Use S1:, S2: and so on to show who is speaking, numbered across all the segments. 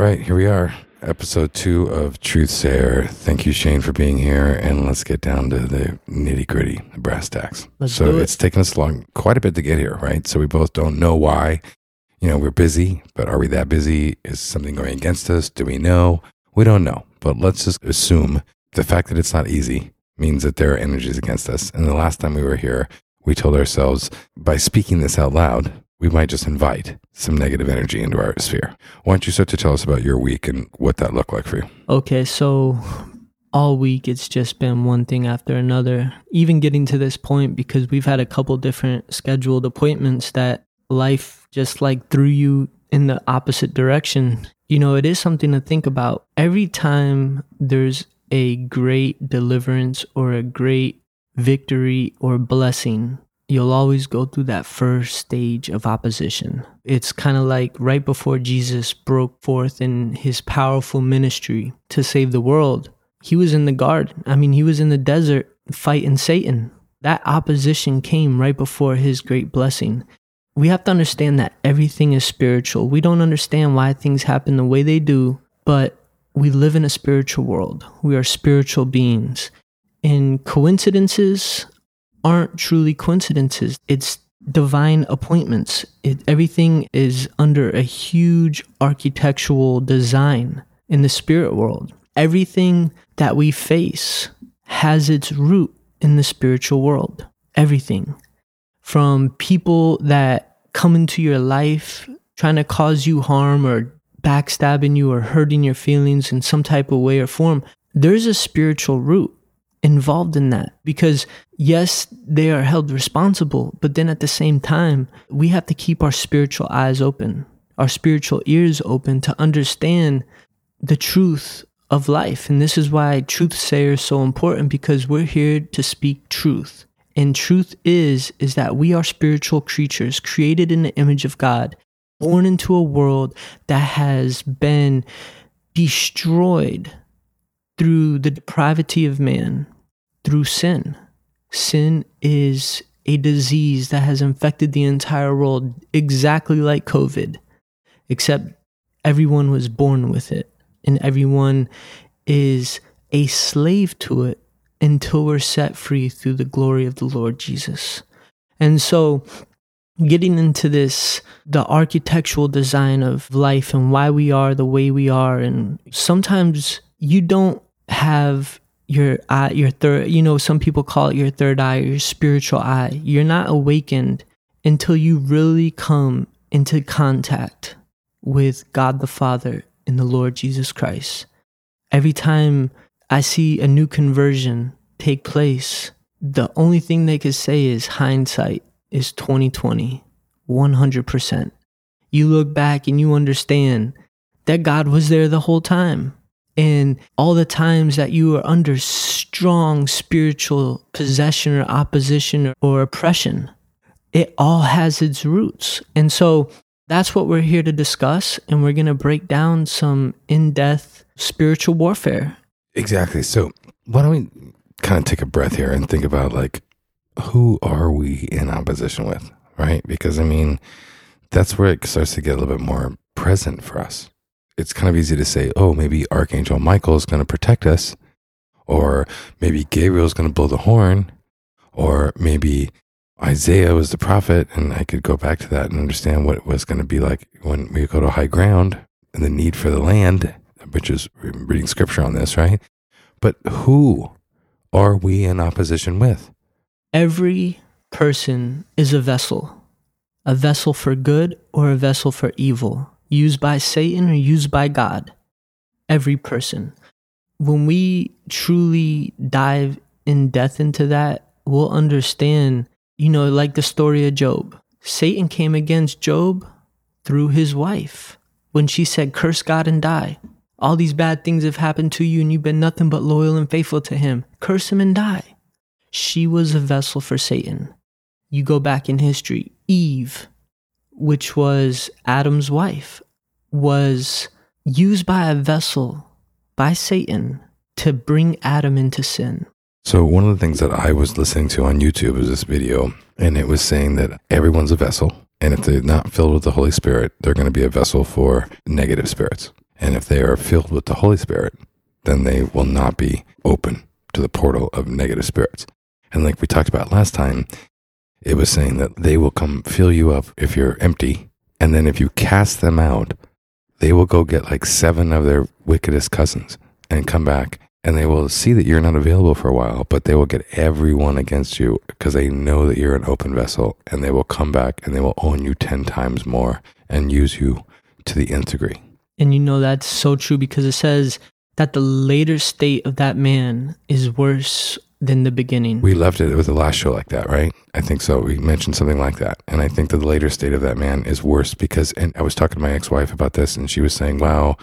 S1: here we are, episode two of Truth Sayer. Thank you, Shane, for being here. And let's get down to the nitty gritty, the brass tacks.
S2: Let's
S1: so
S2: it.
S1: it's taken us long, quite a bit to get here, right? So we both don't know why. You know, we're busy, but are we that busy? Is something going against us? Do we know? We don't know. But let's just assume the fact that it's not easy means that there are energies against us. And the last time we were here, we told ourselves by speaking this out loud, we might just invite some negative energy into our sphere. Why don't you start to tell us about your week and what that looked like for you?
S2: Okay, so all week it's just been one thing after another. Even getting to this point because we've had a couple different scheduled appointments that life just like threw you in the opposite direction. You know, it is something to think about. Every time there's a great deliverance or a great victory or blessing, you'll always go through that first stage of opposition. It's kind of like right before Jesus broke forth in his powerful ministry to save the world. He was in the garden. I mean, he was in the desert fighting Satan. That opposition came right before his great blessing. We have to understand that everything is spiritual. We don't understand why things happen the way they do, but we live in a spiritual world. We are spiritual beings. And coincidences aren't truly coincidences. It's divine appointments. It, everything is under a huge architectural design in the spirit world. Everything that we face has its root in the spiritual world. Everything. From people that come into your life trying to cause you harm or backstabbing you or hurting your feelings in some type of way or form, there's a spiritual root involved in that. Because yes they are held responsible but then at the same time we have to keep our spiritual eyes open our spiritual ears open to understand the truth of life. And this is why truth is so important because we're here to speak truth. And truth is is that we are spiritual creatures created in the image of god born into a world that has been destroyed through the depravity of man, through sin. Sin is a disease that has infected the entire world exactly like COVID, except everyone was born with it and everyone is a slave to it until we're set free through the glory of the Lord Jesus. And so, getting into this the architectural design of life and why we are the way we are and sometimes you don't have your eye your third you know some people call it your third eye your spiritual eye. You're not awakened until you really come into contact with God the Father and the Lord Jesus Christ. Every time i see a new conversion take place the only thing they could say is hindsight is 2020 100% you look back and you understand that God was there the whole time and all the times that you are under strong spiritual possession or opposition or oppression, it all has its roots. And so that's what we're here to discuss. And we're going to break down some in depth spiritual warfare.
S1: Exactly. So why don't we kind of take a breath here and think about like, who are we in opposition with? Right? Because I mean, that's where it starts to get a little bit more present for us it's kind of easy to say, oh, maybe Archangel Michael is going to protect us, or maybe Gabriel is going to blow the horn, or maybe Isaiah was the prophet. And I could go back to that and understand what it was going to be like when we go to high ground and the need for the land, which is reading scripture on this, right? But who are we in opposition with?
S2: Every person is a vessel, a vessel for good or a vessel for evil used by Satan or used by God. Every person. When we truly dive in depth into that, we'll understand, you know, like the story of Job. Satan came against Job through his wife when she said, Curse God and die. All these bad things have happened to you and you've been nothing but loyal and faithful to him. Curse him and die. She was a vessel for Satan. You go back in history, Eve which was Adam's wife, was used by a vessel by Satan to bring Adam into sin.
S1: So, one of the things that I was listening to on YouTube was this video, and it was saying that everyone's a vessel. And if they're not filled with the Holy Spirit, they're going to be a vessel for negative spirits. And if they are filled with the Holy Spirit, then they will not be open to the portal of negative spirits. And like we talked about last time, it was saying that they will come fill you up if you're empty. And then if you cast them out, they will go get like seven of their wickedest cousins and come back and they will see that you're not available for a while, but they will get everyone against you because they know that you're an open vessel and they will come back and they will own you 10 times more and use you to the nth degree.
S2: And you know that's so true because it says that the later state of that man is worse than the beginning.
S1: We left it with the last show like that, right? I think so. We mentioned something like that. And I think that the later state of that man is worse because, and I was talking to my ex wife about this, and she was saying, wow,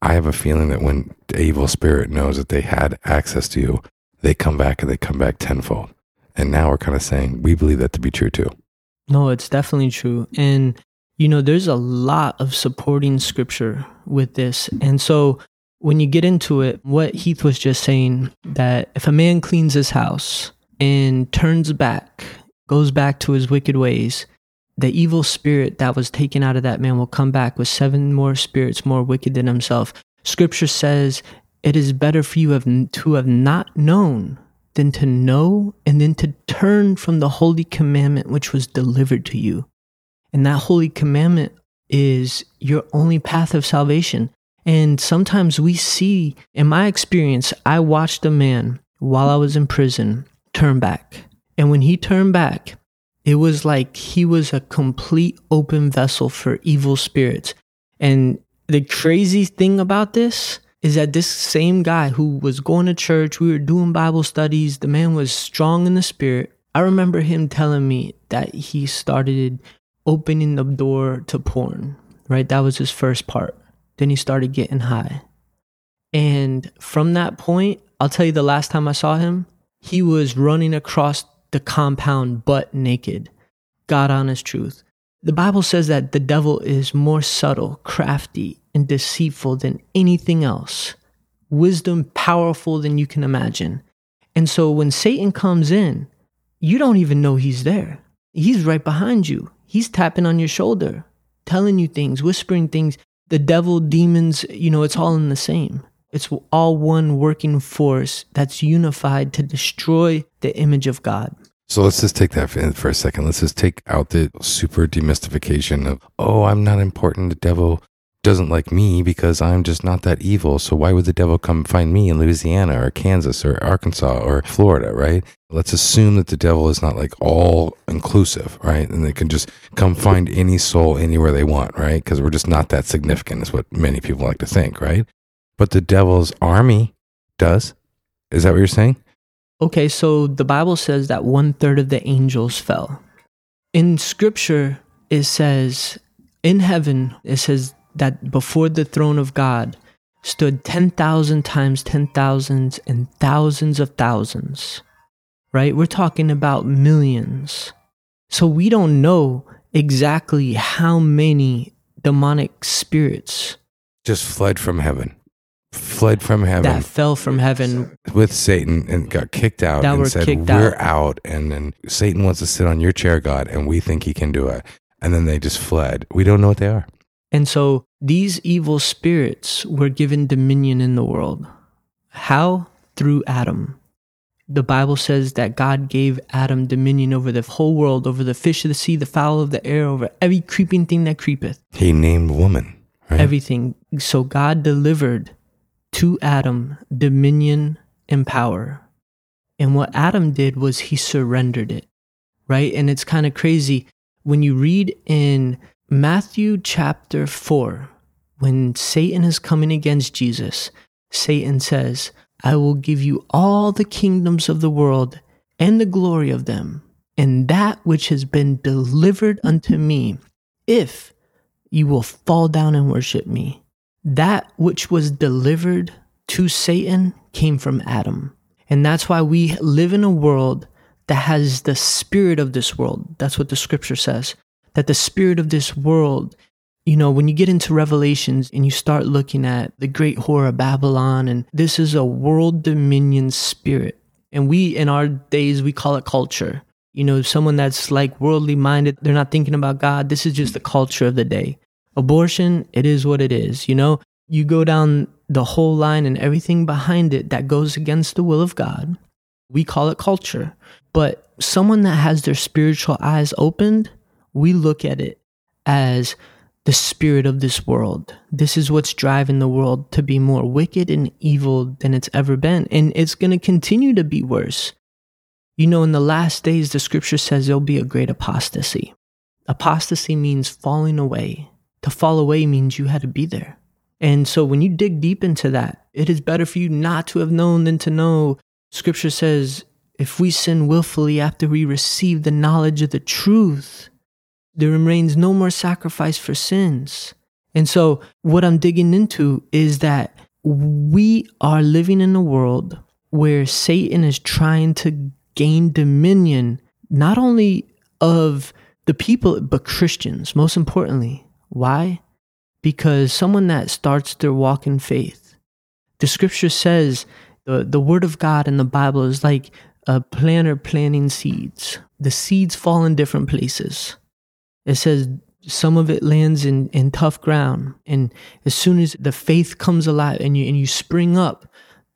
S1: I have a feeling that when the evil spirit knows that they had access to you, they come back and they come back tenfold. And now we're kind of saying we believe that to be true too.
S2: No, it's definitely true. And, you know, there's a lot of supporting scripture with this. And so when you get into it, what Heath was just saying that if a man cleans his house and turns back, goes back to his wicked ways, the evil spirit that was taken out of that man will come back with seven more spirits more wicked than himself. Scripture says it is better for you to have not known than to know and then to turn from the holy commandment which was delivered to you. And that holy commandment is your only path of salvation. And sometimes we see, in my experience, I watched a man while I was in prison turn back. And when he turned back, it was like he was a complete open vessel for evil spirits. And the crazy thing about this is that this same guy who was going to church, we were doing Bible studies, the man was strong in the spirit. I remember him telling me that he started opening the door to porn, right? That was his first part. Then he started getting high. And from that point, I'll tell you the last time I saw him, he was running across the compound butt naked. God honest truth. The Bible says that the devil is more subtle, crafty, and deceitful than anything else. Wisdom powerful than you can imagine. And so when Satan comes in, you don't even know he's there. He's right behind you. He's tapping on your shoulder, telling you things, whispering things. The devil, demons, you know, it's all in the same. It's all one working force that's unified to destroy the image of God.
S1: So let's just take that for a second. Let's just take out the super demystification of, oh, I'm not important. The devil doesn't like me because I'm just not that evil. So why would the devil come find me in Louisiana or Kansas or Arkansas or Florida, right? Let's assume that the devil is not like all inclusive, right? And they can just come find any soul anywhere they want, right? Because we're just not that significant, is what many people like to think, right? But the devil's army does. Is that what you're saying?
S2: Okay, so the Bible says that one third of the angels fell. In scripture, it says, in heaven, it says that before the throne of God stood 10,000 times 10,000s and thousands of thousands, right? We're talking about millions. So we don't know exactly how many demonic spirits
S1: just fled from heaven fled from heaven
S2: that fell from heaven
S1: with Satan and got kicked out that and said, We're out. out. And then Satan wants to sit on your chair, God, and we think he can do it. And then they just fled. We don't know what they are.
S2: And so these evil spirits were given dominion in the world. How? Through Adam. The Bible says that God gave Adam dominion over the whole world, over the fish of the sea, the fowl of the air, over every creeping thing that creepeth.
S1: He named woman.
S2: Right? Everything. So God delivered to Adam dominion and power. And what Adam did was he surrendered it, right? And it's kind of crazy when you read in Matthew chapter 4, when Satan is coming against Jesus, Satan says, I will give you all the kingdoms of the world and the glory of them, and that which has been delivered unto me, if you will fall down and worship me. That which was delivered to Satan came from Adam. And that's why we live in a world that has the spirit of this world. That's what the scripture says. That the spirit of this world, you know, when you get into Revelations and you start looking at the great whore of Babylon, and this is a world dominion spirit. And we, in our days, we call it culture. You know, someone that's like worldly minded, they're not thinking about God. This is just the culture of the day. Abortion, it is what it is. You know, you go down the whole line and everything behind it that goes against the will of God, we call it culture. But someone that has their spiritual eyes opened, we look at it as the spirit of this world. This is what's driving the world to be more wicked and evil than it's ever been. And it's going to continue to be worse. You know, in the last days, the scripture says there'll be a great apostasy. Apostasy means falling away. To fall away means you had to be there. And so when you dig deep into that, it is better for you not to have known than to know. Scripture says, if we sin willfully after we receive the knowledge of the truth, there remains no more sacrifice for sins. And so, what I'm digging into is that we are living in a world where Satan is trying to gain dominion, not only of the people, but Christians, most importantly. Why? Because someone that starts their walk in faith, the scripture says the, the word of God in the Bible is like a planter planting seeds. The seeds fall in different places. It says some of it lands in, in tough ground. And as soon as the faith comes alive and you, and you spring up,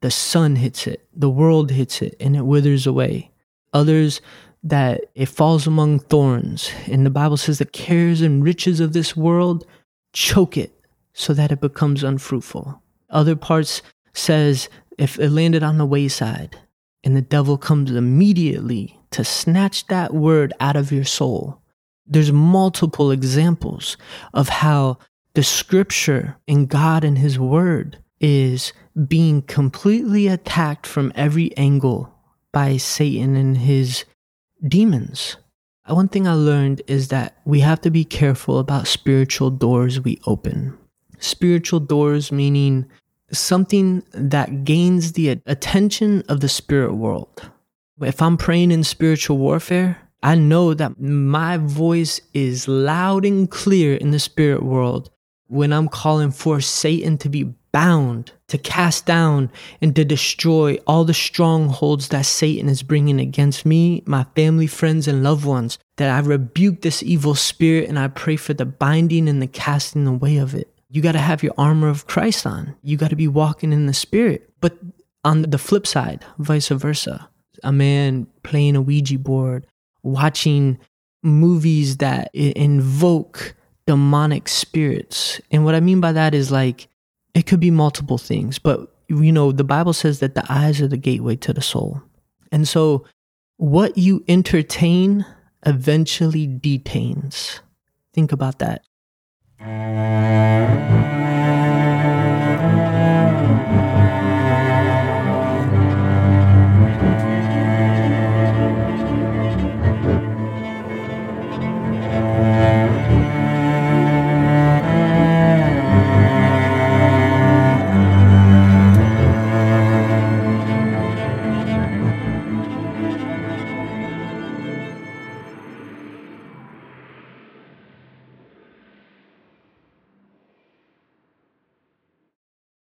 S2: the sun hits it, the world hits it, and it withers away. Others that it falls among thorns. And the Bible says the cares and riches of this world choke it so that it becomes unfruitful. Other parts says if it landed on the wayside and the devil comes immediately to snatch that word out of your soul there's multiple examples of how the scripture and God and his word is being completely attacked from every angle by Satan and his demons. Uh, one thing I learned is that we have to be careful about spiritual doors we open. Spiritual doors meaning something that gains the attention of the spirit world. If I'm praying in spiritual warfare, I know that my voice is loud and clear in the spirit world when I'm calling for Satan to be bound, to cast down, and to destroy all the strongholds that Satan is bringing against me, my family, friends, and loved ones. That I rebuke this evil spirit and I pray for the binding and the casting away of it. You got to have your armor of Christ on. You got to be walking in the spirit. But on the flip side, vice versa, a man playing a Ouija board watching movies that invoke demonic spirits. And what I mean by that is like, it could be multiple things, but you know, the Bible says that the eyes are the gateway to the soul. And so what you entertain eventually detains. Think about that.